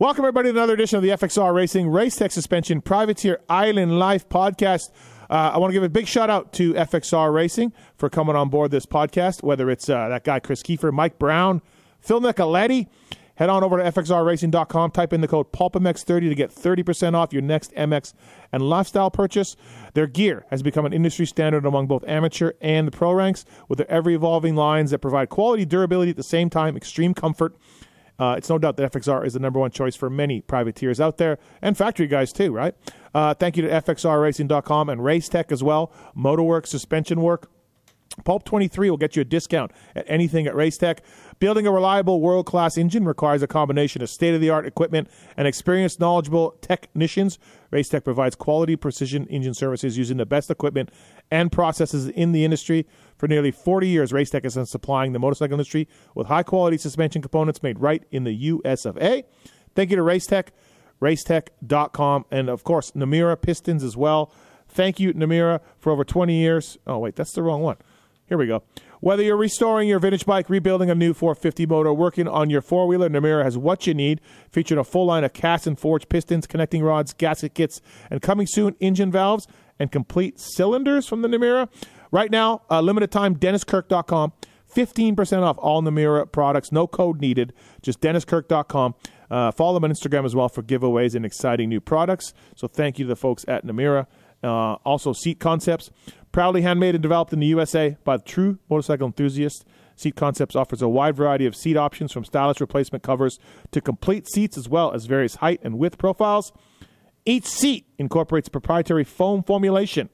Welcome, everybody, to another edition of the FXR Racing Race Tech Suspension Privateer Island Life podcast. Uh, I want to give a big shout out to FXR Racing for coming on board this podcast, whether it's uh, that guy, Chris Kiefer, Mike Brown, Phil Nicoletti. Head on over to FXRRacing.com, type in the code PulpMX30 to get 30% off your next MX and lifestyle purchase. Their gear has become an industry standard among both amateur and the pro ranks, with their ever evolving lines that provide quality, durability at the same time, extreme comfort uh, it's no doubt that FXR is the number one choice for many privateers out there and factory guys too, right? Uh, thank you to FXRRacing.com and Racetech as well. Motorwork, suspension work. Pulp 23 will get you a discount at anything at Racetech. Building a reliable world class engine requires a combination of state of the art equipment and experienced, knowledgeable technicians. Racetech provides quality precision engine services using the best equipment and processes in the industry. For nearly 40 years, Racetech has been supplying the motorcycle industry with high quality suspension components made right in the US of A. Thank you to Racetech, racetech.com, and of course, Namura Pistons as well. Thank you, Namura, for over 20 years. Oh, wait, that's the wrong one. Here we go. Whether you're restoring your vintage bike, rebuilding a new 450 motor, working on your four wheeler, Namura has what you need, featuring a full line of cast and forged pistons, connecting rods, gasket kits, and coming soon, engine valves and complete cylinders from the Namura. Right now, uh, limited time, DennisKirk.com. 15% off all Namura products. No code needed. Just DennisKirk.com. Uh, follow them on Instagram as well for giveaways and exciting new products. So thank you to the folks at Namura. Uh, also, Seat Concepts, proudly handmade and developed in the USA by true motorcycle enthusiast. Seat Concepts offers a wide variety of seat options from stylish replacement covers to complete seats as well as various height and width profiles. Each seat incorporates proprietary foam formulation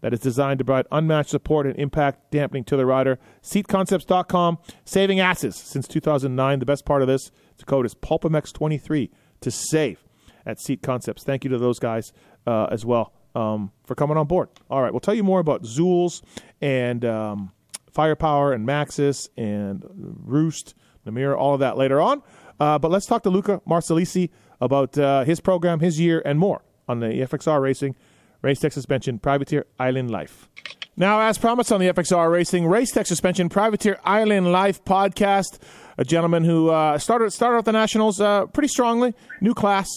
that is designed to provide unmatched support and impact dampening to the rider. SeatConcepts.com, saving asses since 2009. The best part of this, the code is PulpMX23 to save at Seat Concepts. Thank you to those guys uh, as well um, for coming on board. All right, we'll tell you more about Zools and um, Firepower and Maxxis and Roost, Namura, all of that later on. Uh, but let's talk to Luca Marsalisi about uh, his program, his year, and more on the FXR Racing Race Tech Suspension Privateer Island Life. Now, as promised on the FXR Racing Race Tech Suspension Privateer Island Life podcast, a gentleman who uh, started started off the Nationals uh, pretty strongly, new class,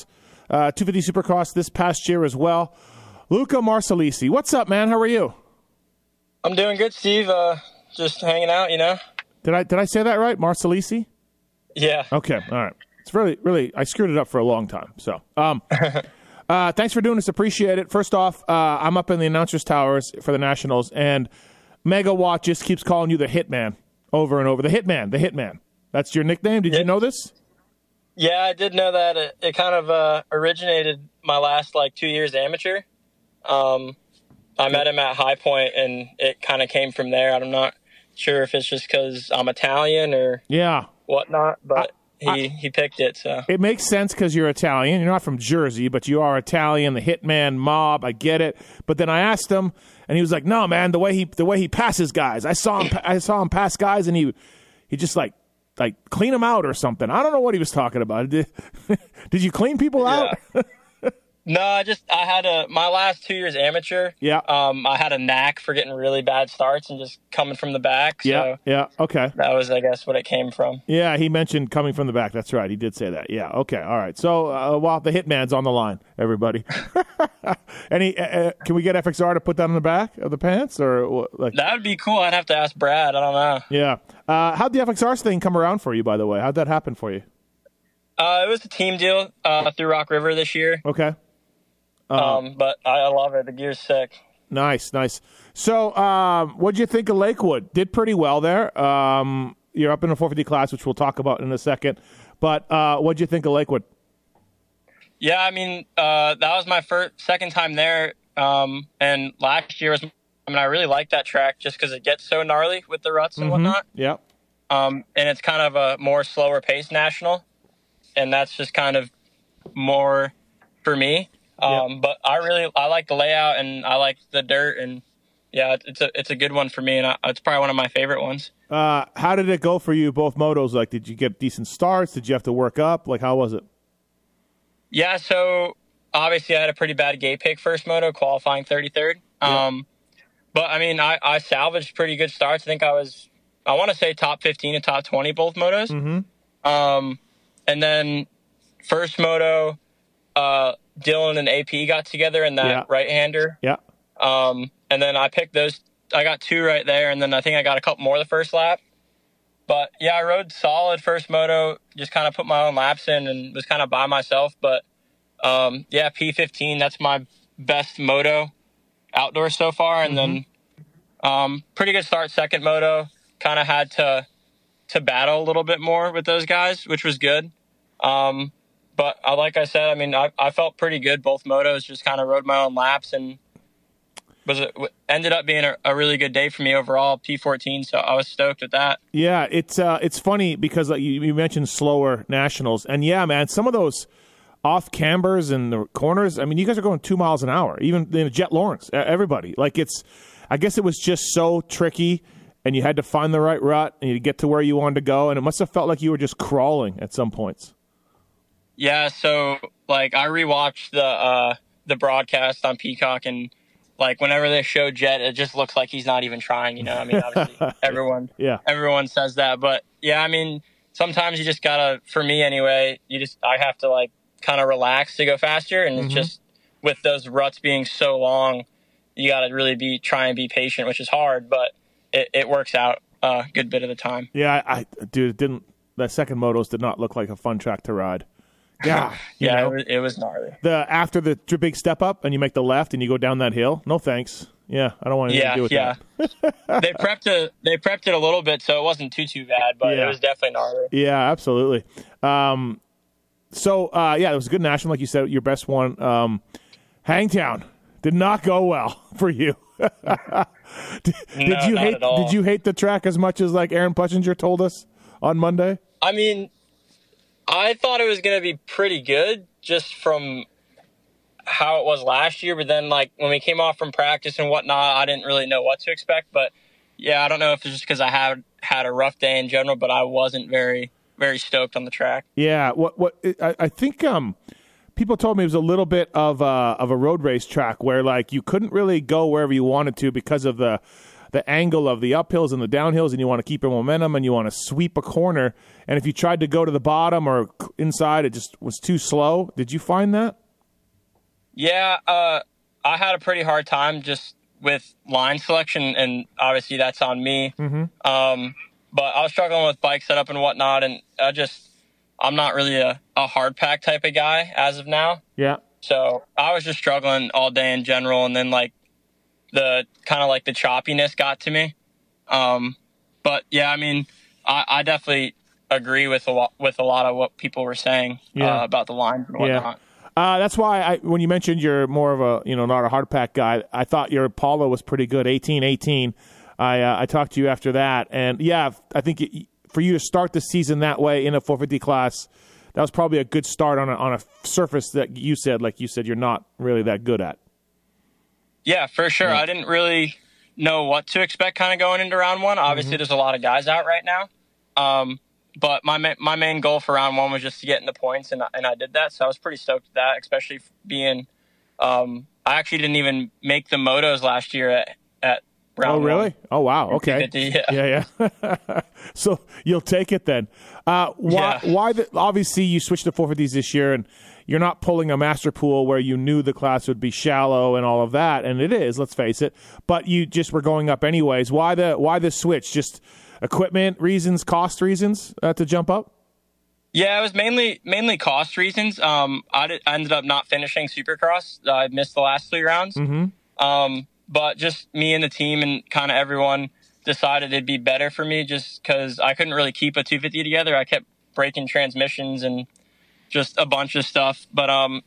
uh, 250 Supercross this past year as well. Luca Marsalisi, what's up, man? How are you? I'm doing good, Steve. Uh, just hanging out, you know. Did I did I say that right, Marsalisi? Yeah. Okay. All right. It's really really I screwed it up for a long time. So, um, Uh, thanks for doing this. Appreciate it. First off, uh, I'm up in the announcers towers for the Nationals, and Mega Megawatt just keeps calling you the Hitman over and over. The Hitman, the Hitman. That's your nickname. Did yeah. you know this? Yeah, I did know that. It, it kind of uh, originated my last like two years amateur. Um, I met him at High Point, and it kind of came from there. I'm not sure if it's just because I'm Italian or yeah whatnot, but he I, he picked it. So it makes sense because you're Italian. You're not from Jersey, but you are Italian. The hitman mob. I get it. But then I asked him, and he was like, "No, man. The way he the way he passes guys. I saw him. I saw him pass guys, and he he just like." Like clean them out or something. I don't know what he was talking about. Did, did you clean people yeah. out? No, I just I had a my last two years amateur. Yeah. Um, I had a knack for getting really bad starts and just coming from the back. So yeah. Yeah. Okay. That was, I guess, what it came from. Yeah, he mentioned coming from the back. That's right. He did say that. Yeah. Okay. All right. So, uh, while the hitman's on the line, everybody. Any? Uh, uh, can we get FXR to put that on the back of the pants or like? That would be cool. I'd have to ask Brad. I don't know. Yeah. Uh, how'd the FXR thing come around for you? By the way, how'd that happen for you? Uh, it was a team deal uh, through Rock River this year. Okay. Uh, um, but I, I, love it. The gear's sick. Nice, nice. So, um, what'd you think of Lakewood? Did pretty well there. Um, you're up in the 450 class, which we'll talk about in a second. But uh, what'd you think of Lakewood? Yeah, I mean, uh, that was my first, second time there. Um, and last year was, I mean, I really like that track just because it gets so gnarly with the ruts and mm-hmm. whatnot. Yeah. Um, and it's kind of a more slower pace national. And that's just kind of more for me. Um. But I really I like the layout and I like the dirt and yeah, it's a it's a good one for me and I, it's probably one of my favorite ones. Uh, how did it go for you both motos? Like, did you get decent starts? Did you have to work up? Like, how was it? Yeah, so obviously I had a pretty bad gate pick first moto, qualifying 33rd. Yep. Um, but I mean, I, I salvaged pretty good starts. I think I was, I want to say top 15 and top 20 both motos. Mm-hmm. Um, and then first moto, uh, Dylan and AP got together in that Yeah. right hander. Yeah. Um, and then I picked those. I got two right there, and then I think I got a couple more the first lap. But yeah, I rode solid first moto. Just kind of put my own laps in and was kind of by myself. But um, yeah, P15. That's my best moto outdoor so far, and then um, pretty good start second moto. Kind of had to to battle a little bit more with those guys, which was good. Um, but uh, like I said, I mean, I, I felt pretty good both motos. Just kind of rode my own laps and was it ended up being a, a really good day for me overall. P14, so I was stoked with that. Yeah, it's uh, it's funny because like you, you mentioned slower nationals, and yeah, man, some of those off cambers and the corners. I mean, you guys are going two miles an hour, even in Jet Lawrence. Everybody, like it's. I guess it was just so tricky, and you had to find the right rut and you get to where you wanted to go, and it must have felt like you were just crawling at some points. Yeah, so like I rewatched the uh, the broadcast on Peacock and. Like whenever they show Jet, it just looks like he's not even trying. You know, I mean, obviously everyone Yeah, everyone says that but yeah i mean sometimes you just gotta for me anyway you just i have to like kind of relax to go faster and it's just with those ruts being so long you gotta really be try and be patient which is hard but it, it works out a good bit of the time yeah, I, I dude, it didn't. That second motos did not look like a fun track to ride. Yeah, you yeah know? it, was, it was gnarly the after the big step up and you make the left and you go down that hill. No thanks. Yeah, I don't want anything to yeah do with yeah that. they prepped it they prepped it a little bit so it wasn't too too bad but Yeah. it was definitely gnarly Yeah, absolutely. Um, so uh, yeah, it was a good national, like you said, your best one. Um, Hangtown did not go well for you. did, did you hate? Did you hate the track as much as like Aaron Plessinger told us on Monday? I mean, I thought it was going to be pretty good just from how it was last year. But then, like, when we came off from practice and whatnot, I didn't really know what to expect. But yeah, I don't know if it's just because I had had a rough day in general, but I wasn't very, very stoked on the track. Yeah. What? What? I, I think um, people told me it was a little bit of a of a road race track where like you couldn't really go wherever you wanted to because of the the angle of the uphills and the downhills, and you want to keep your momentum and you want to sweep a corner. And if you tried to go to the bottom or inside, it just was too slow. Did you find that? Yeah, uh, I had a pretty hard time just with line selection, and obviously that's on me. Mm-hmm. Um, but I was struggling with bike setup and whatnot, and I just I'm not really a, a hard pack type of guy as of now. Yeah. So I was just struggling all day in general, and then like the kind of like the choppiness got to me. Um, but yeah, I mean, I, I definitely agree with a lot with a lot of what people were saying Yeah. uh, about the lines and Yeah. whatnot. Uh, that's why I, when you mentioned you're more of a, you know, not a hard pack guy, I thought your Apollo was pretty good, 18 18. I, uh, I talked to you after that. And yeah, I think it, for you to start the season that way in a 450 class, that was probably a good start on a, on a surface that you said, like you said, you're not really that good at. Yeah, for sure. I didn't really know what to expect kind of going into round one. Obviously, there's a lot of guys out right now. Um, but my ma- my main goal for round one was just to get in the points, and I, and I did that. So I was pretty stoked with that, especially being. Um, I actually didn't even make the motos last year at at round. Oh, one. really? Oh, wow. Okay. 50, yeah. yeah, yeah. so you'll take it then. Uh, why? Yeah. Why? The, obviously, you switched to 450s this year, and you're not pulling a master pool where you knew the class would be shallow and all of that, and it is. Let's face it. But you just were going up anyways. Why the? Why the switch? Just equipment reasons, cost reasons uh, to jump up. Yeah, it was mainly mainly cost reasons. Um, I, did, I ended up not finishing Supercross. I missed the last three rounds. Mm-hmm. Um, but just me and the team and kind of everyone decided it'd be better for me just because I couldn't really keep a 250 together. I kept breaking transmissions and just a bunch of stuff. But um,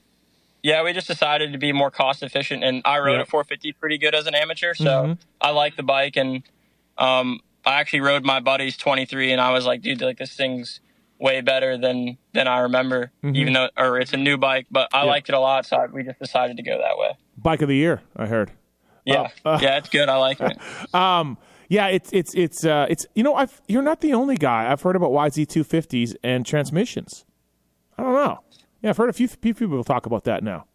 yeah, we just decided to be more cost efficient. And I rode a 450 pretty good as an amateur, so Mhm. I like the bike. And um, I actually rode my buddy's 23, and I was like, dude, like this thing's way better than than I remember, even though or it's a new bike. But I liked it a lot, so I, we just decided to go that way. Bike of the year, I heard. Yeah, uh, yeah, it's good. I like it. Um, yeah, it's it's it's uh, it's you know I've you're not the only guy I've heard about YZ two fifties and transmissions. I don't know. Yeah, I've heard a few, few people talk about that now.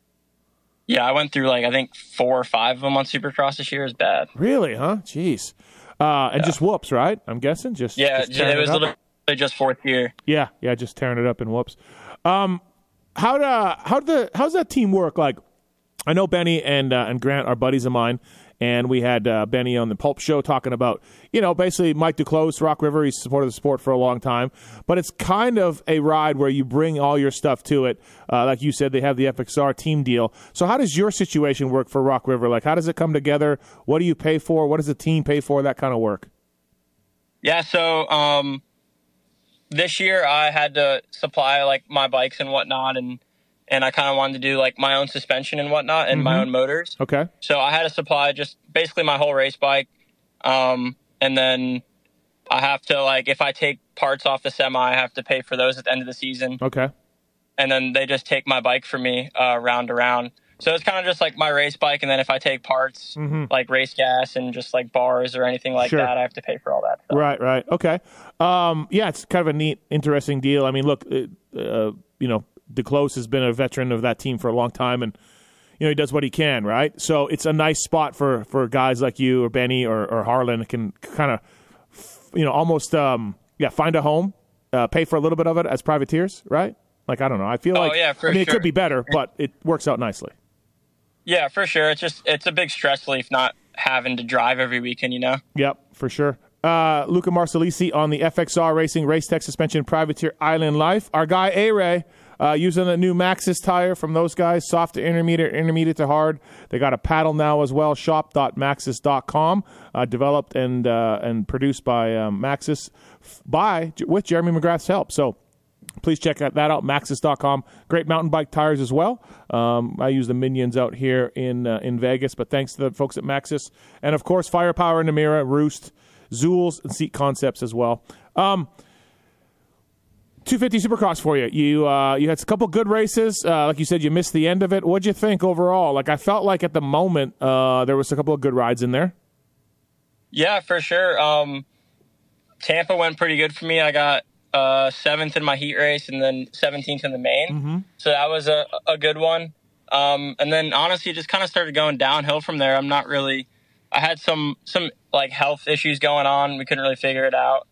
Yeah, I went through like I think four or five of them on Supercross this year. Is bad. Really, huh? Jeez. Uh, and just whoops, right? I'm guessing just Yeah, just it was literally just fourth year. yeah, yeah, just tearing it up in whoops. Um, how uh, how the how's that team work? Like, I know Benny and uh, and Grant are buddies of mine, and we had uh, Benny on the Pulp Show talking about, you know, basically Mike Duclos, Rock River. He's supported the sport for a long time, but it's kind of a ride where you bring all your stuff to it. Uh, like you said, they have the FXR team deal. So how does your situation work for Rock River? Like, how does it come together? What do you pay for? What does the team pay for? That kind of work. Yeah. So um, this year I had to supply like my bikes and whatnot, and and I kind of wanted to do like my own suspension and whatnot and mm-hmm. my own motors. Okay. So I had to supply just basically my whole race bike, um, and then I have to like if I take parts off the semi, I have to pay for those at the end of the season. Okay. And then they just take my bike for me uh, round to round. So it's kind of just like my race bike, and then if I take parts mm-hmm. like race gas and just like bars or anything like sure. that, I have to pay for all that. Stuff. Right, right, okay. Um, yeah, it's kind of a neat, interesting deal. I mean, look, uh, you know, Duclos has been a veteran of that team for a long time, and you know he does what he can, right? So it's a nice spot for for guys like you or Benny or, or Harlan can kind of, you know, almost um, yeah, find a home, uh, pay for a little bit of it as privateers, right? Like I don't know, I feel oh, like yeah, I mean sure. it could be better, but it works out nicely. Yeah, for sure. It's just it's a big stress relief not having to drive every weekend, you know. Yep, for sure. Uh, Luca Marsalisi on the FXR Racing Race Tech Suspension Privateer Island Life. Our guy A Ray uh, using the new Maxxis tire from those guys, soft to intermediate, intermediate to hard. They got a paddle now as well. Shop.maxxis.com, uh, developed and uh, and produced by um, Maxxis by with Jeremy McGrath's help. So please check that out maxxis.com great mountain bike tires as well um, i use the minions out here in uh, in vegas but thanks to the folks at maxxis and of course firepower namura roost zools and seat concepts as well um, 250 Supercross for you. You uh, you had a couple good races. Uh, like you said, you missed the end of it. What'd you think overall? Like I felt like at the moment uh, there was a couple of good rides in there. Yeah, for sure. Um, Tampa went pretty good for me. I got uh, seventh in my heat race and then 17th in the main. Mm-hmm. So that was a, a good one. Um, and then honestly, just kind of started going downhill from there. I'm not really. I had some some like health issues going on. We couldn't really figure it out.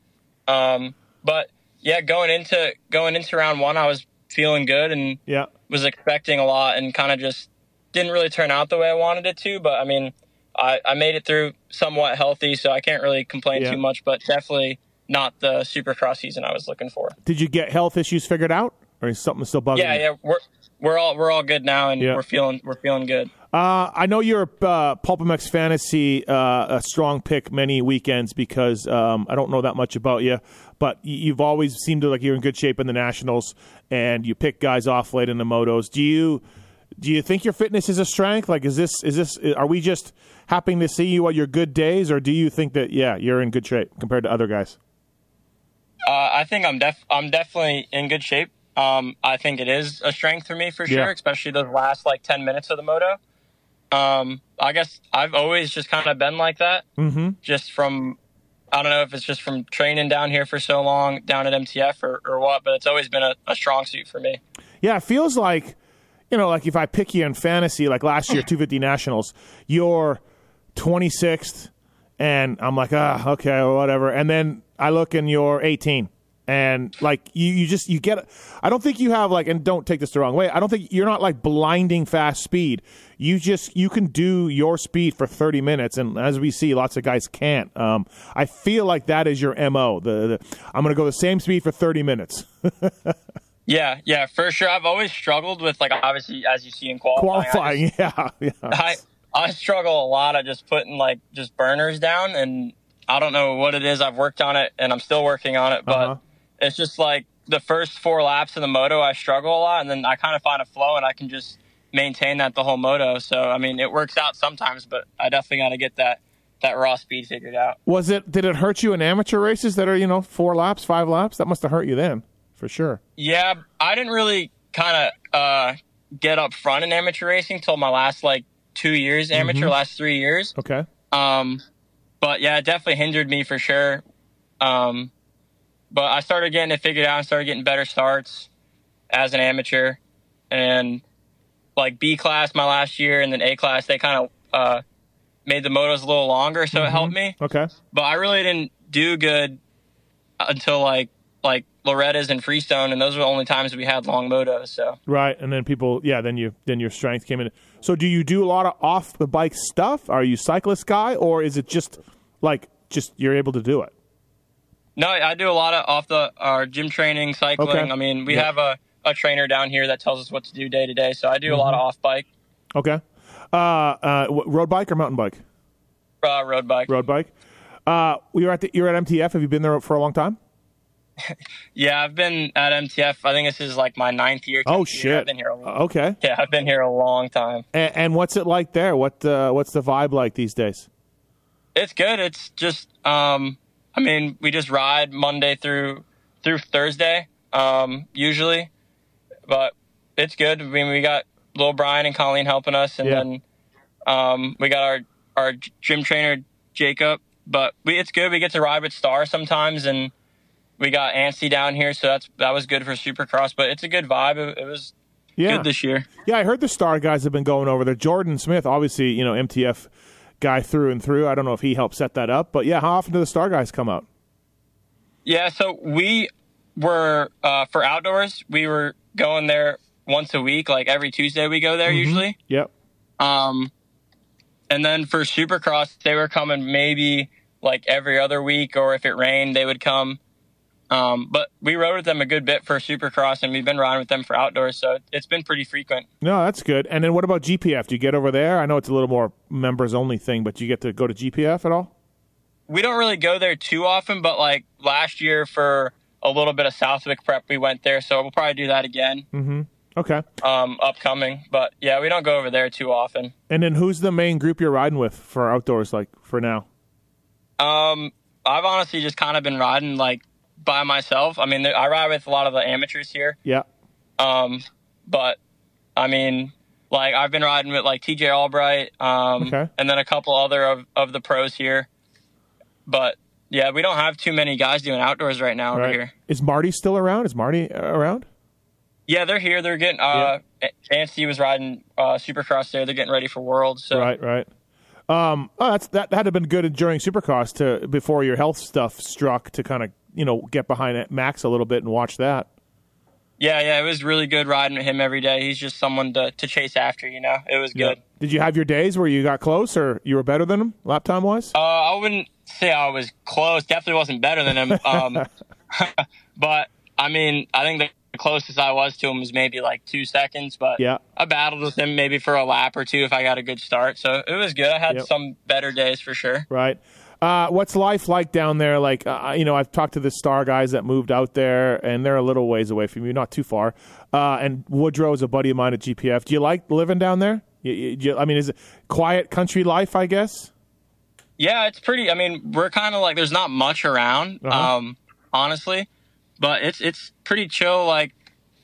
Um, but yeah, going into going into round one, I was feeling good and yeah. was expecting a lot, and kind of just didn't really turn out the way I wanted it to. But I mean, I, I made it through somewhat healthy, so I can't really complain yeah. too much. But definitely not the Supercross season I was looking for. Did you get health issues figured out, or is something still bugging? Yeah, you? yeah, we're we're all we're all good now, and yeah. we're feeling we're feeling good. Uh, I know you're uh, PulpMX Fantasy uh, a strong pick many weekends because um, I don't know that much about you, but you've always seemed to like you're in good shape in the nationals, and you pick guys off late in the motos. Do you do you think your fitness is a strength? Like, is this is this are we just happening to see you on your good days, or do you think that yeah you're in good shape compared to other guys? Uh, I think I'm def I'm definitely in good shape. Um, I think it is a strength for me for sure, yeah. especially those last like ten minutes of the moto. Um, I guess I've always just kind of been like that. Mm-hmm. Just from, I don't know if it's just from training down here for so long down at MTF or, or what, but it's always been a, a strong suit for me. Yeah, it feels like, you know, like if I pick you in fantasy, like last year, 250 Nationals, you're 26th, and I'm like, ah, okay, whatever. And then I look and you're 18 and like you, you just you get i don't think you have like and don't take this the wrong way. I don't think you're not like blinding fast speed. You just you can do your speed for 30 minutes. And as we see lots of guys can't. Um, i feel like that is your mo the, the i'm going to go the same speed for 30 minutes. Yeah yeah for sure. I've always struggled with like obviously as you see in qualifying, qualifying just, yeah, yeah. I, I struggle a lot at just putting like just burners down. And I don't know what it is. I've worked on it and I'm still working on it, but uh-huh it's just like the first four laps of the moto, I struggle a lot, and then I kind of find a flow, and I can just maintain that the whole moto. So I mean, it works out sometimes, but I definitely got to get that that raw speed figured out. Was it? Did it hurt you in amateur races that are you know four laps, five laps? That must have hurt you then, for sure. Yeah, I didn't really kind of uh, get up front in amateur racing till my last like two years amateur, mm-hmm. last three years. Okay. Um, but yeah, it definitely hindered me for sure. Um, but I started getting it figured out and started getting better starts as an amateur. And like B class my last year and then A class, they kind of uh, made the motos a little longer, so mm-hmm. it helped me. Okay. But I really didn't do good until like like Loretta's and Freestone, and those were the only times we had long motos. So Right, and then people, yeah, then you then your strength came in. So, do you do a lot of off the bike stuff? Are you cyclist guy, or is it just like just you're able to do it? No, I do a lot of off the our gym training, cycling. Okay. I mean, we Yeah. have a, a trainer down here that tells us what to do day to day. So I do a lot of off bike, Okay, uh, uh, road bike or mountain bike? uh, road bike. Road bike. Uh, you're at the you're at MTF. Have you been there for a long time? Yeah, I've been at MTF. I think this is like my ninth year. Oh 10th year. shit! I've been here. A long, Okay, yeah, I've been here a long time. and, and what's it like there? What uh, what's the vibe like these days? It's good. It's just, um, I mean, we just ride Monday through through Thursday, um, usually, but it's good. I mean, we got little Brian and Colleen helping us, and Yeah. then um, we got our our gym trainer Jacob. But we, it's good. We get to ride with Star sometimes, and we got Anstie down here, so that's that was good for Supercross. But it's a good vibe. It, it was Yeah, good this year. yeah. I heard the Star guys have been going over there. Jordan Smith, obviously, you know MTF guy through and through. I don't know if he helped set that up, but yeah, how often do the Star guys come out? Yeah, so we were uh, for outdoors. We were going there once a week, like every Tuesday. We go there usually. Yep. Um, and then for Supercross, they were coming maybe like every other week, or if it rained, they would come. Um, but we rode with them a good bit for Supercross, and we've been riding with them for outdoors, so it's been pretty frequent. No, that's good. And then what about GPF? Do you get over there? I know it's a little more members only thing, but do you get to go to GPF at all? We don't really go there too often, but like last year for a little bit of Southwick prep, we went there, so we'll probably do that again. Okay. um, upcoming. But yeah, we don't go over there too often. And then who's the main group you're riding with for outdoors, like for now? Um, I've honestly just kind of been riding like by myself. I mean, I ride with a lot of the amateurs here. Yeah. Um, but I mean, like I've been riding with like TJ Albright, um, Okay. and then a couple other of, of the pros here. But yeah, we don't have too many guys doing outdoors right now over Right. here. Is Marty still around? Is Marty uh, around? Yeah, they're here. They're getting. Uh, Anstie was riding uh, Supercross there. They're getting ready for Worlds. So Right, right. Um, oh, that's that had to have been good during Supercross to before your health stuff struck to kind of you know get behind Max a little bit and watch that. Yeah, yeah, it was really good riding with him every day. He's just someone to, to chase after, you know. It was good. Did you have your days where you got close or you were better than him lap time wise? Uh, I wouldn't say I was close. Definitely wasn't better than him. Um, but I mean, I think the closest I was to him was maybe like two seconds. But Yeah. I battled with him maybe for a lap or two if I got a good start. So it was good. I had Yep. some better days for sure. Right. Uh, what's life like down there? Like, uh, you know, I've talked to the Star guys that moved out there, and they're a little ways away from you, not too far. Uh, and Woodrow's a buddy of mine at GPF. Do you like living down there? You, you, you- I mean, is it quiet country life? I guess. Yeah, it's pretty. I mean, we're kind of like there's not much around, Uh-huh. um, honestly, but it's it's pretty chill. Like,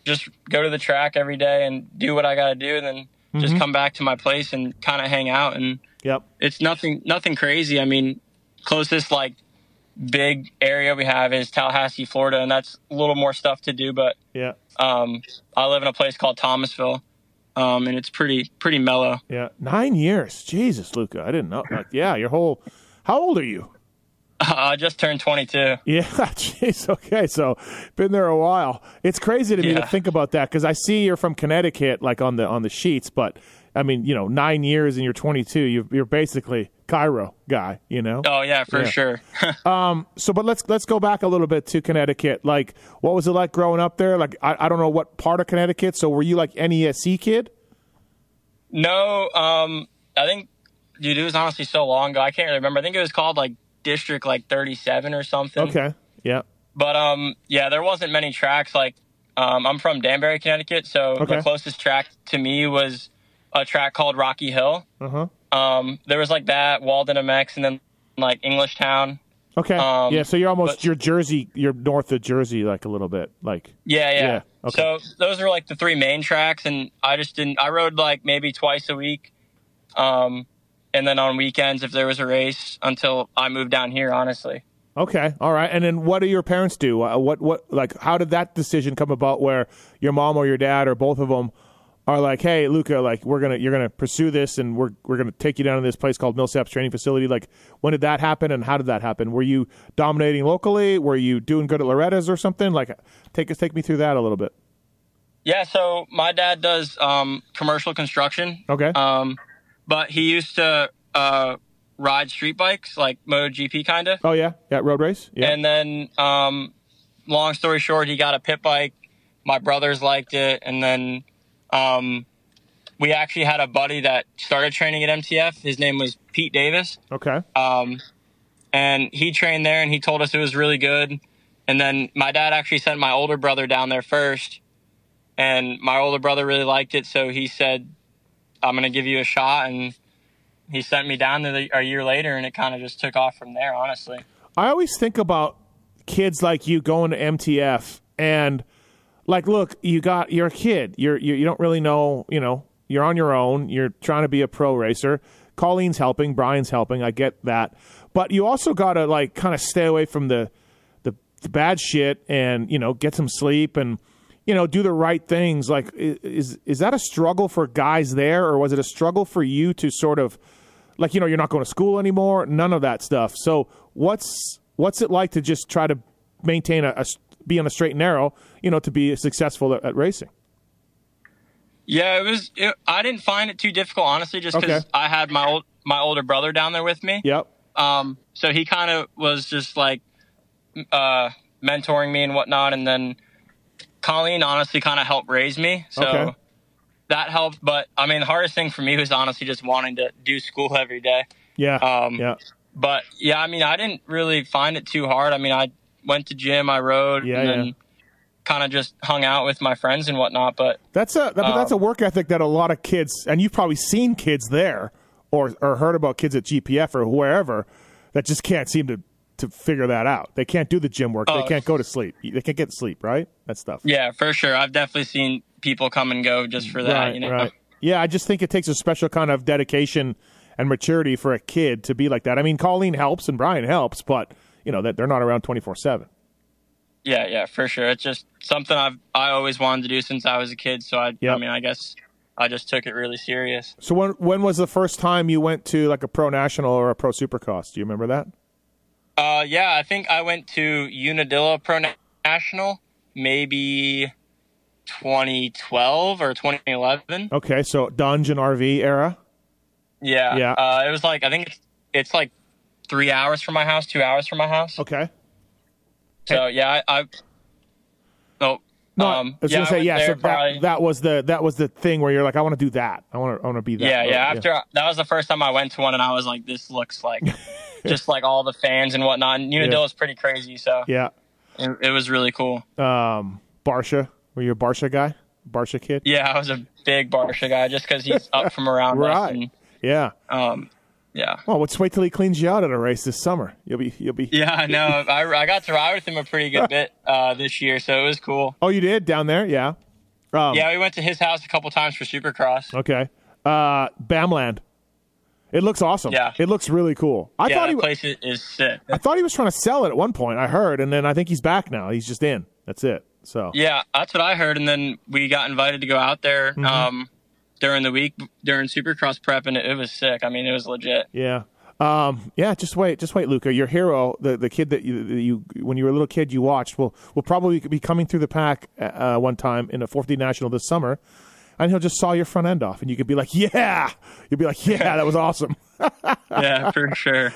just go to the track every day and do what I got to do, and then Mm-hmm. just come back to my place and kind of hang out. And Yep. it's nothing nothing crazy. I mean, closest like big area we have is Tallahassee, Florida, and that's a little more stuff to do. But Yeah. um, I live in a place called Thomasville, um, and it's pretty pretty mellow. Yeah. Nine years. Jesus, Luca. I didn't know. Like, yeah, your whole. How old are you? I just turned 22. Yeah, jeez. Okay, so been there a while. It's crazy to me to think about that because I see you're from Connecticut, like on the on the sheets, but I mean, you know, nine years and you're 22. You're, you're basically Cairo guy, you know. Oh yeah, for Yeah. sure. So, but let's let's go back a little bit to Connecticut. Like, what was it like growing up there? Like, I, I don't know what part of Connecticut. So, were you like NESC kid? No, um, I think, dude, it was honestly so long ago. I can't really remember. I think it was called like District like 37 or something. Okay. Yeah. But um, yeah, there wasn't many tracks. Like, um, I'm from Danbury, Connecticut, so Okay. the closest track to me was a track called Rocky Hill. Uh huh. Um, there was like that Walden MX, and then like Englishtown. Okay. Um, yeah. So you're almost but- you're Jersey. You're north of Jersey, like a little bit. Like. Yeah, yeah. Yeah, okay. So those are like the three main tracks, and I just didn't. I rode like maybe twice a week, um, and then on weekends if there was a race until I moved down here. Honestly, Okay, all right. And then what do your parents do? Uh, what what like how did that decision come about where your mom or your dad or both of them are like, "Hey, Luca, like we're gonna you're gonna pursue this, and we're we're gonna take you down to this place called Millsaps Training Facility." Like, when did that happen, and how did that happen? Were you dominating locally? Were you doing good at Loretta's or something? Like, take us take me through that a little bit. Yeah, so my dad does um, commercial construction. Okay. Um, but he used to uh, ride street bikes, like MotoGP kind of. oh yeah, yeah, road race. Yeah. And then, um, long story short, he got a pit bike. My brothers liked it, and then um, we actually had a buddy that started training at MTF. His name was Pete Davis, okay. um, and he trained there, and he told us it was really good. And then my dad actually sent my older brother down there first, and my older brother really liked it, so he said, "I'm going to give you a shot." And he sent me down there a year later, and it kind of just took off from there. Honestly. I always think about kids like you going to MTF and like, look, you got you're a kid. You're you, you don't really know. You know, you're on your own. You're trying to be a pro racer. Colleen's helping. Brian's helping. I get that, but you also got to like kind of stay away from the, the the bad shit and you know get some sleep and you know do the right things. Like, is is that a struggle for guys there, or was it a struggle for you to sort of like you know you're not going to school anymore none of that stuff so what's what's it like to just try to maintain a, a be on a straight and narrow you know to be successful at, at racing Yeah, it was. It, I didn't find it too difficult, honestly, just because Okay. I had my old my older brother down there with me. yep Um, so he kind of was just like uh, mentoring me and whatnot, and then Colleen honestly kind of helped raise me. So Okay. that helped. But I mean, the hardest thing for me was honestly just wanting to do school every day. yeah Um, yeah But yeah, I mean, I didn't really find it too hard. I mean, I went to gym, I rode, Yeah, and yeah. then kind of just hung out with my friends and whatnot. But that's a that, but that's a Um, work ethic that a lot of kids and you've probably seen kids there or or heard about kids at gpf or wherever that just can't seem to to figure that out they can't do the gym work they Oh. can't go to sleep they can't get sleep right that stuff yeah, for sure, I've definitely seen people come and go just for that. right, you know? right. Yeah, I just think it takes a special kind of dedication and maturity for a kid to be like that. I mean, Colleen helps and Brian helps, but you know that they're not around twenty four seven. Yeah, yeah, for sure. It's just something I've I always wanted to do since I was a kid. So I, Yep. I mean, I guess I just took it really serious. So when when was the first time you went to like a pro national or a pro supercross? Do you remember that? Uh, yeah, I think I went to Unadilla Pro National maybe 2012 or 2011. Okay, so Dungeon RV era. Yeah, Yeah. Uh, it was like I think it's it's like three hours from my house, two hours from my house. Okay. So yeah, I. I oh, No, um, I was yeah, gonna say yeah. So that, probably- that was the that was the thing where you're like, I want to do that. I want to I want to be that. Yeah, yeah. After that was the first time I went to one, and I was like, "This looks like just like all the fans and whatnot." And Unadilla is pretty crazy, so yeah. it, it was really cool. Um, Barcia, were you a Barcia guy? Barcia kid? Yeah, I was a big Barsha guy just because he's up from around us. Right. And, Yeah. um, yeah. Well, let's wait till he cleans you out at a race this summer. You'll be you'll be. Yeah, I know. I, I got to ride with him a pretty good bit uh, this year, so it was cool. Oh, you did down there? Yeah. Um, Yeah, we went to his house a couple times for Supercross. Okay. Uh, Bamland. It looks awesome. Yeah. It looks really cool. I yeah, thought he place is, is sick. I thought he was trying to sell it at one point. I heard, and then I think he's back now. He's just in. That's it. So Yeah, that's what I heard. And then we got invited to go out there Mm-hmm. um, during the week during Supercross prep, and it, it was sick. I mean, it was legit. yeah. Um, yeah, just wait, just wait, Luca. Your hero, the the kid that you, that you when you were a little kid you watched, will will probably be coming through the pack uh, one time in a 450 national this summer, and he'll just saw your front end off, and you could be like, yeah, you'd be like, yeah, that was awesome. Yeah, for sure.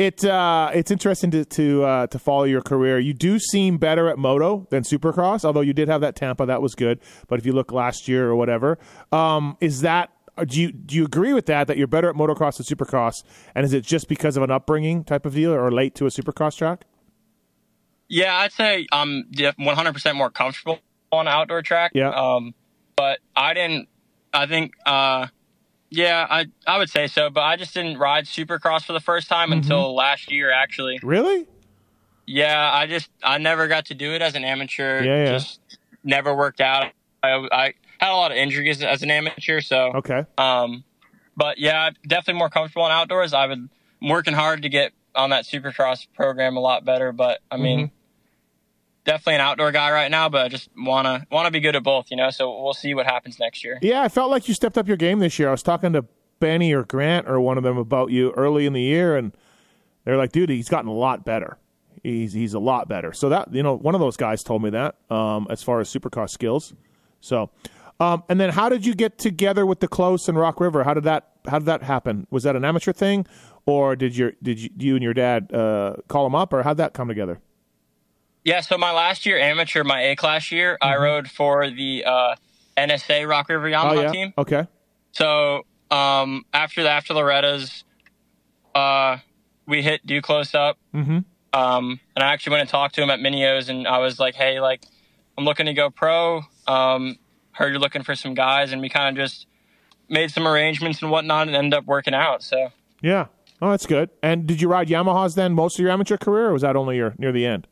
It uh, it's interesting to to uh, to follow your career. You do seem better at moto than Supercross, although you did have that Tampa that was good. But if you look last year or whatever, um, is that do you do you agree with that that you're better at motocross than Supercross? And is it just because of an upbringing type of deal or late to a Supercross track? Yeah, I'd say I'm 100% more comfortable on an outdoor track. Yeah. Um, but I didn't. I think. Uh, yeah, I I would say so. But I just didn't ride Supercross for the first time Mm-hmm. until last year, actually. Really? Yeah, I just I never got to do it as an amateur. Yeah, yeah. Just never worked out. I, I had a lot of injuries as an amateur, so Okay. um, but yeah, definitely more comfortable in outdoors. I would I'm working hard to get on that Supercross program a lot better, but I mean, Mm-hmm. Definitely an outdoor guy right now, but I just wanna wanna be good at both, you know. So we'll see what happens next year. Yeah, I felt like you stepped up your game this year. I was talking to Benny or Grant or one of them about you early in the year, and they're like, "Dude, he's gotten a lot better. He's he's a lot better." So that you know, one of those guys told me that um, as far as supercross skills. So, um, and then how did you get together with Duclos and Rock River? How did that how did that happen? Was that an amateur thing, or did your did you, you and your dad uh, call him up, or how'd that come together? Yeah, so my last year amateur, my A class year, mm-hmm. I rode for the uh, NSA Rock River Yamaha oh, yeah? team. Okay. So um, after the after Loretta's, uh, we hit Duclos up. Mm-hmm. Um, and I actually went and talked to him at Mini O's, and I was like, "Hey, like, I'm looking to go pro. Um, heard you're looking for some guys, and we kind of just made some arrangements and whatnot, and ended up working out. So yeah, oh, that's good. And did you ride Yamahas then most of your amateur career, or was that only your near the end?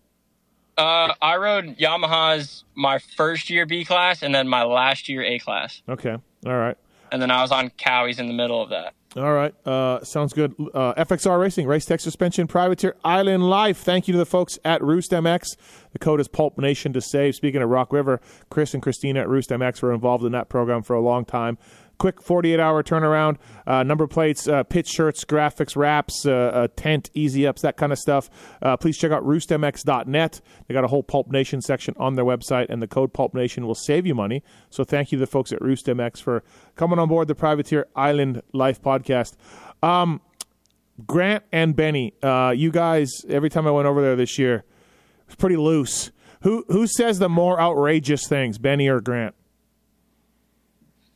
Uh, I rode Yamahas my first year B class, and then my last year A class. Okay, all right. And then I was on Cowies in the middle of that. All right. Uh, sounds good. Uh, FXR Racing, Race Tech Suspension, Privateer, Island Life. Thank you to the folks at Roost MX. The code is Pulp Nation to save. Speaking of Rock River, Chris and Christina at Roost MX were involved in that program for a long time quick 48 hour turnaround. Uh, number plates, uh, pitch shirts, graphics, wraps, uh, uh tent, easy ups, that kind of stuff. Uh, please check out roostmx.net. They got a whole Pulp Nation section on their website, and the code Pulp Nation will save you money. So thank you to the folks at RoostMX for coming on board the Privateer Island Life podcast. Um, Grant and Benny, uh, you guys, every time I went over there this year, it was pretty loose. Who who says the more outrageous things, Benny or Grant?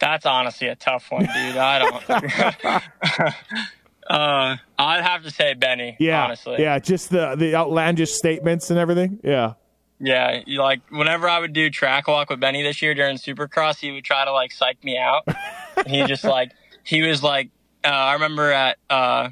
That's honestly a tough one, dude. I don't. uh, I'd have to say Benny. Yeah, honestly. Yeah, just the the outlandish statements and everything. Yeah. Yeah, you, like whenever I would do track walk with Benny this year during Supercross, he would try to like psych me out. he just like he was like uh, I remember at uh,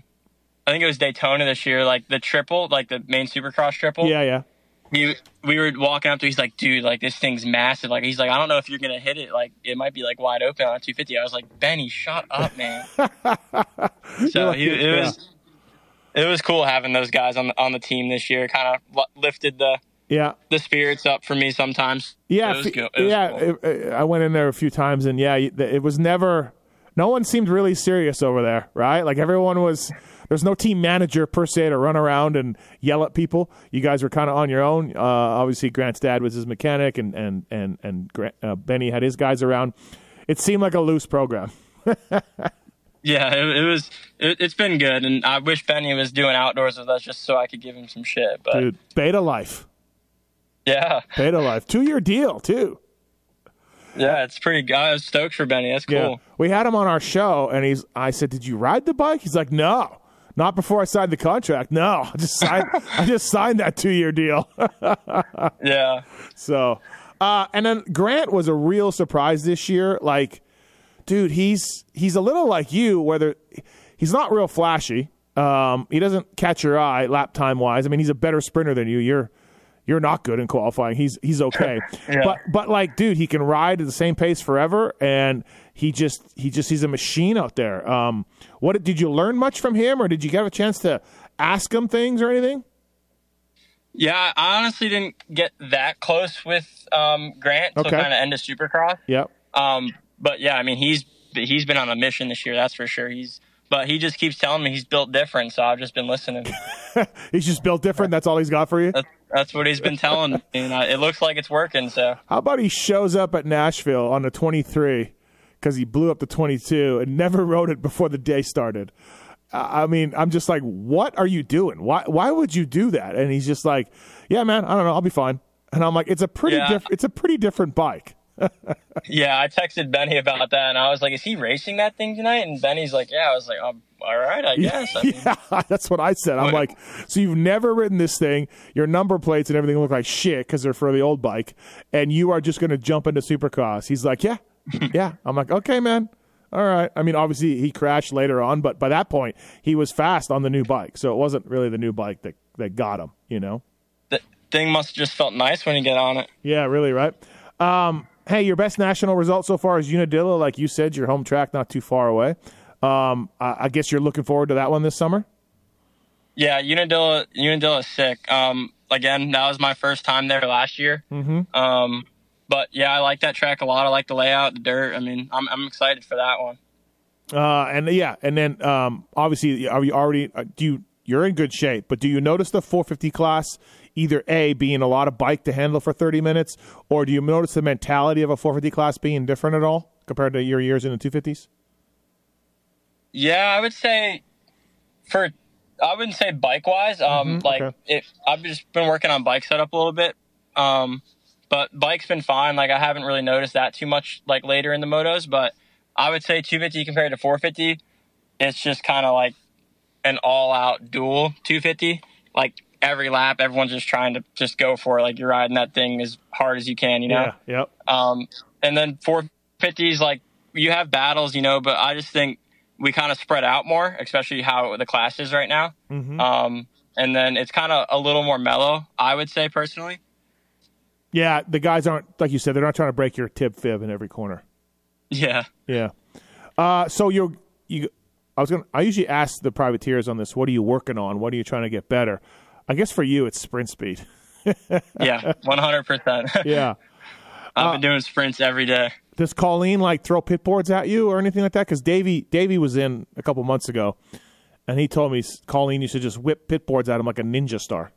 I think it was Daytona this year, like the triple, like the main Supercross triple. Yeah, yeah he we were walking up to he's like dude like this thing's massive. Like he's like i don't know if you're gonna hit it. Like it might be like wide open on 250 i was like benny shut up man. So he, it yeah. was it was cool having those guys on the on the team this year. Kind of lifted the yeah. the spirits up for me sometimes. Yeah it it yeah cool. it, i went in there a few times and yeah it was never no one seemed really serious over there right? Like everyone was there's no team manager per se to run around and yell at people. You guys were kind of on your own. Uh, obviously, Grant's dad was his mechanic, and and and and Grant, uh, Benny had his guys around. It seemed like a loose program. yeah, it, it was. It, has been good, and I wish Benny was doing outdoors with us just so I could give him some shit. But dude, beta life. Yeah, beta life, two year deal too. Yeah, it's pretty. good. I was stoked for Benny. That's cool. Yeah. We had him on our show, and he's. I said, "Did you ride the bike?" He's like, "No." Not before I signed the contract. No, I just signed. I just signed that two year deal. yeah. So, uh, and then Grant was a real surprise this year. Like, dude, he's he's a little like you, whether he's not real flashy. Um, he doesn't catch your eye lap time wise. I mean, he's a better sprinter than you. You're you're not good in qualifying. He's he's okay. yeah. But but like, dude, he can ride at the same pace forever, and he just he just he's a machine out there. Um, what did you learn much from him, or did you get a chance to ask him things or anything? Yeah, I honestly didn't get that close with um, Grant okay. kind of end of Supercross. Yep. Um, but yeah, I mean he's he's been on a mission this year. That's for sure. He's but he just keeps telling me he's built different, so I've just been listening. he's just built different. That's all he's got for you. That's, that's what he's been telling me, and it looks like it's working. So how about he shows up at Nashville on the 23 because he blew up the 22 and never rode it before the day started. I mean, I'm just like, what are you doing? Why why would you do that? And he's just like, yeah, man, I don't know, I'll be fine. And I'm like, it's a pretty yeah. diff- it's a pretty different bike. yeah, I texted Benny about that, and I was like, "Is he racing that thing tonight?" And Benny's like, "Yeah." I was like, um, "All right, I guess." I mean, yeah, that's what I said. I'm like, "So you've never ridden this thing? Your number plates and everything look like shit because they're for the old bike, and you are just going to jump into Supercross?" He's like, "Yeah, yeah." I'm like, "Okay, man." All right. I mean, obviously he crashed later on, but by that point he was fast on the new bike, so it wasn't really the new bike that that got him. You know, the thing must have just felt nice when you get on it. Yeah, really, right? Um, hey, your best national result so far is Unadilla. Like you said, your home track not too far away. Um, I, I, guess you're looking forward to that one this summer. Yeah, Unadilla. Unadilla is sick. Um, again, that was my first time there last year. Mm-hmm. Um, but yeah, I like that track a lot. I like the layout, the dirt. I mean, I'm I'm excited for that one. Uh, and yeah, and then um, obviously, are you already? Uh, do you? You're in good shape, but do you notice the 450 class either a being a lot of bike to handle for 30 minutes, or do you notice the mentality of a 450 class being different at all compared to your years in the 250s? Yeah, I would say for I wouldn't say bike wise. Um, Mhm, like okay. it, I've just been working on bike setup a little bit. Um, but bike's been fine. Like I haven't really noticed that too much like later in the motos. But I would say 250 compared to 450, it's just kind of like an all out duel 250. Like every lap, everyone's just trying to just go for it. Like you're riding that thing as hard as you can. You know. Yeah. Yep. Um, and then 450s, like you have battles, you know, but I just think we kind of spread out more, especially how the class is right now. Mm-hmm. Um, and then it's kind of a little more mellow, I would say personally. Yeah, the guys aren't like you said. They're not trying to break your tib fib in every corner. Yeah. Yeah. Uh, so you're you. I was gonna. I usually ask the privateers on this. What are you working on? What are you trying to get better? I guess for you, it's sprint speed. Yeah. 100%. Yeah. I've been doing sprints every day. Does Colleen like throw pit boards at you or anything like that? Because Davey Davey was in a couple months ago, and he told me Colleen used to just whip pit boards at him like a ninja star.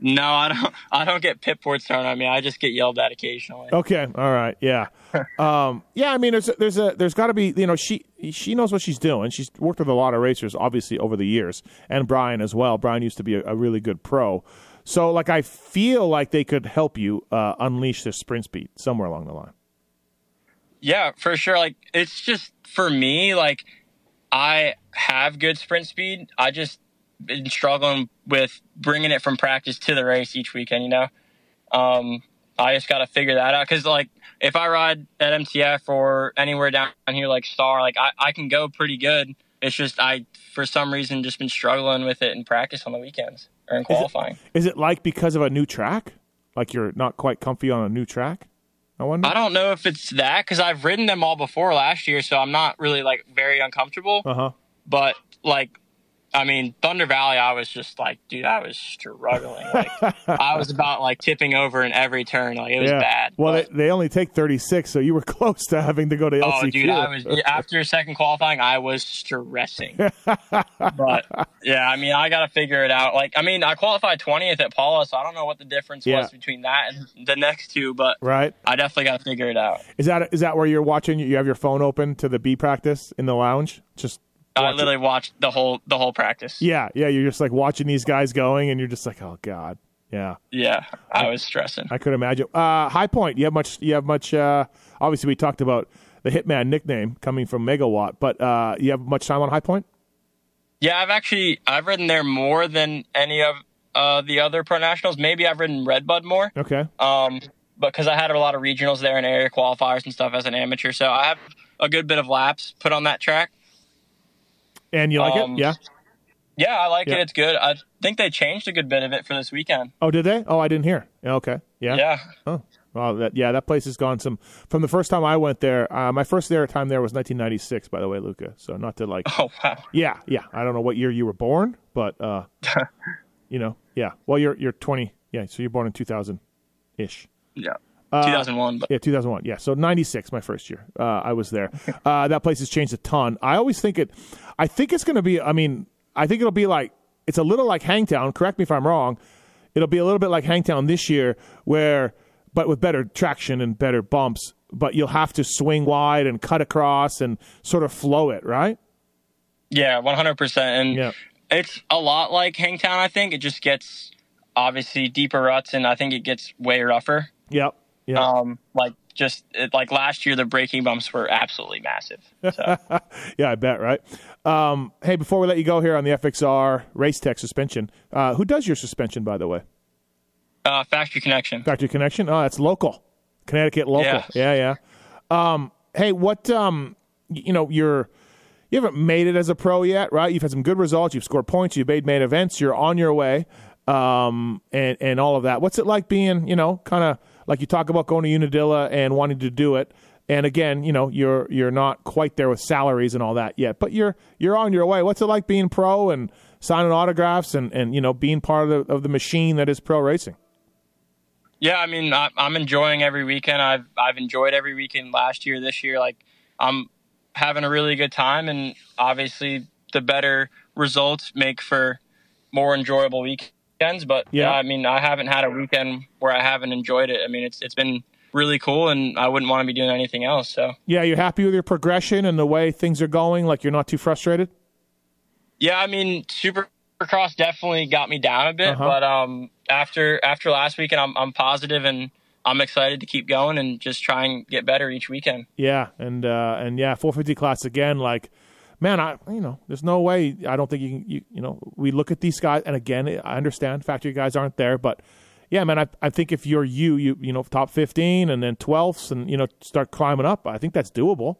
No, I don't, I don't get pit boards thrown at me. I just get yelled at occasionally. Okay, all right, yeah, um, yeah. I mean, there's there's a there's got to be you know she she knows what she's doing. She's worked with a lot of racers, obviously over the years, and Brian as well. Brian used to be a, a really good pro, so like I feel like they could help you uh, unleash their sprint speed somewhere along the line. Yeah, for sure. Like it's just for me, like I have good sprint speed. I just been struggling with bringing it from practice to the race each weekend. You know, um, I just got to figure that out because like if I ride at MTF or anywhere down here like Star, like I, I can go pretty good. It's just I for some reason just been struggling with it in practice on the weekends or in qualifying. Is it like because of a new track? Like you're not quite comfy on a new track? I wonder. I don't know if it's that because I've ridden them all before last year, so I'm not really like very uncomfortable. Uh huh. but like I mean, Thunder Valley, I was just like, dude, I was struggling. Like, I was about like tipping over in every turn. Like, it was yeah. bad. Well, but- they, they only take 36, so you were close to having to go to LCQ. oh, dude, I was after second qualifying, I was stressing. but yeah, I mean, I got to figure it out. Like, I mean, I qualified 20th at Pala, so I don't know what the difference Yeah. was between that and the next two, but right? I definitely got to figure it out. Is that is that where you're watching? You have your phone open to the B practice in the lounge? Just I watch it? literally watched the whole the whole practice. yeah, yeah. You're just like watching these guys going, and you're just like, oh god, yeah. Yeah, I was stressing. I could imagine. Uh, High Point, you have much? You have much? Uh, obviously, we talked about the Hitman nickname coming from Megawatt, but uh, you have much time on High Point? Yeah, I've actually I've ridden there more than any of uh, the other pro nationals. Maybe I've ridden Redbud more, Okay. um, because I had a lot of regionals there and area qualifiers and stuff as an amateur. So I have a good bit of laps put on that track. And you like Um, it? Yeah. Yeah, I like Yeah. it. It's good. I think they changed a good bit of it for this weekend. Oh, did they? Oh, I didn't hear. Okay. Yeah. Yeah, Oh, well, that yeah, that place has gone some. From the first time I went there, uh, my first there time there was 1996, by the way, Luca. So not to like, Oh wow. yeah, yeah. I don't know what year you were born, but uh, you know, yeah. Well, you're you're 20. Yeah, so you're born in 2000 ish. Yeah. Uh, 2001, but Yeah, 2001. Yeah, so 96, my first year. Uh, I was there. Uh, that place has changed a ton. I always think it, I think it's going to be, I mean, I think it'll be like, it's a little like Hangtown. Correct me if I'm wrong. It'll be a little bit like Hangtown this year, where, but with better traction and better bumps, but you'll have to swing wide and cut across and sort of flow it, right? yeah, 100. percent And Yeah. it's a lot like Hangtown. I think it just gets obviously deeper ruts, and I think it gets way rougher. Yep. Yeah. Um, like just it, like last year, the braking bumps were absolutely massive. So yeah, I bet, right? Um, hey, before we let you go here on the FXR Race Tech suspension, uh, who does your suspension, by the way? uh, factory connection. Factory Connection. Oh, that's local, Connecticut local. Yeah. Yeah, yeah. Um, hey, what? Um, you know, you're you haven't made it as a pro yet, right? You've had some good results. You've scored points. You've made main events. You're on your way, um, and and all of that. What's it like being, you know, kind of like you talk about going to Unadilla and wanting to do it? And again, you know, you're you're not quite there with salaries and all that yet, but you're you're on your way. What's it like being pro and signing autographs and, and you know being part of the, of the machine that is pro racing. Yeah, I mean, I, I'm enjoying every weekend. I've I've enjoyed every weekend last year, this year. Like, I'm having a really good time, and obviously, the better results make for more enjoyable weekends. But yeah, yeah I mean, I haven't had a weekend where I haven't enjoyed it. I mean, it's it's been really cool, and I wouldn't want to be doing anything else. So yeah, you're happy with your progression and the way things are going. Like, you're not too frustrated. Yeah, I mean, Supercross definitely got me down a bit, uh-huh. but um, after after last weekend, I'm I'm positive and I'm excited to keep going and just try and get better each weekend. Yeah, and uh, and yeah, 450 class again. Like, man, I you know, there's no way. I don't think you can. You, you know, we look at these guys, and again, I understand factory guys aren't there, but yeah, man, I I think if you're you, you you know, top 15 and then 12ths, and you know, start climbing up. I think that's doable.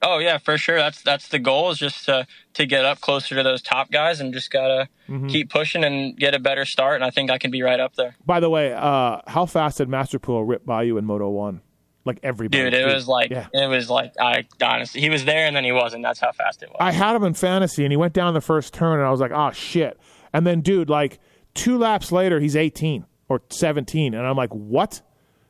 Oh yeah, for sure. That's that's the goal is just to to get up closer to those top guys and just gotta mm-hmm. keep pushing and get a better start. And I think I can be right up there. By the way, uh, how fast did Masterpool rip by you in Moto One? Like everybody, dude. It was like yeah. it was like I honestly, he was there and then he wasn't. That's how fast it was. I had him in fantasy and he went down the first turn and I was like, oh shit. And then, dude, like two laps later, he's 18 or 17, and I'm like, what?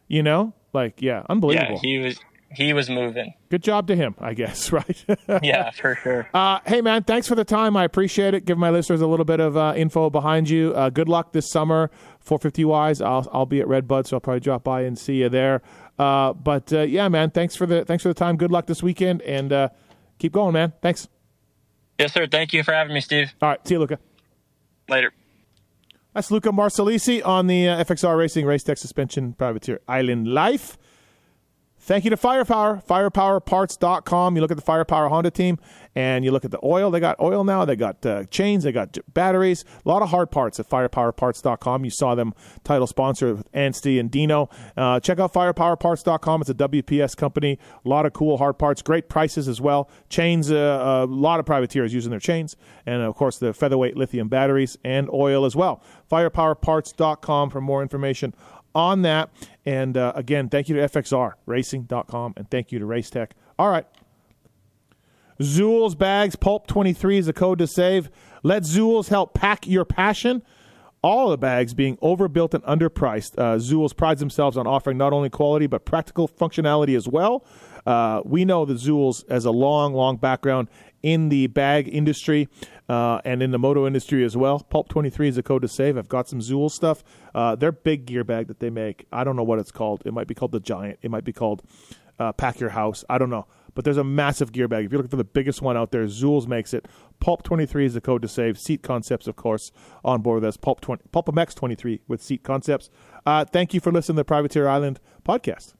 You know, like yeah, unbelievable. Yeah, he was he was moving. Good job to him, I guess, right? yeah, for sure. Uh, hey, man, thanks for the time. I appreciate it. Give my listeners a little bit of uh, info behind you. Uh, good luck this summer, 450 wise. I'll I'll be at Redbud, so I'll probably drop by and see you there. Uh, but uh, yeah, man, thanks for the thanks for the time. Good luck this weekend, and uh, keep going, man. Thanks. Yes, sir. Thank you for having me, Steve. All right, see you, Luca. Later. That's Luca Marsalisi on the FXR Racing Race Tech Suspension Privateer Island Life. Thank you to Firepower, firepowerparts.com. You look at the Firepower Honda team and you look at the oil. They got oil now. They got uh, chains. They got batteries. A lot of hard parts at firepowerparts.com. You saw them title sponsor with Anstie and Dino. Uh, check out firepowerparts.com. It's a WPS company. A lot of cool hard parts. Great prices as well. Chains, uh, a lot of privateers using their chains. And of course, the featherweight lithium batteries and oil as well. Firepowerparts.com for more information on that. And uh, again, thank you to FXR FXRRacing.com and thank you to Racetech. All right. Zool's Bags Pulp 23 is the code to save. Let Zool's help pack your passion. All the bags being overbuilt and underpriced. Uh, Zool's prides themselves on offering not only quality but practical functionality as well. Uh, we know the Zool's has a long, long background in the bag industry uh, and in the moto industry as well. Pulp 23 is a code to save. I've got some Zool stuff. Uh, their big gear bag that they make, I don't know what it's called. It might be called the Giant. It might be called uh, Pack Your House. I don't know. But there's a massive gear bag. If you're looking for the biggest one out there, Zool's makes it. Pulp 23 is the code to save. Seat Concepts, of course, on board with us. Pulp 20, Pulp MX 23 with Seat Concepts. Uh, thank you for listening to the Privateer Island podcast.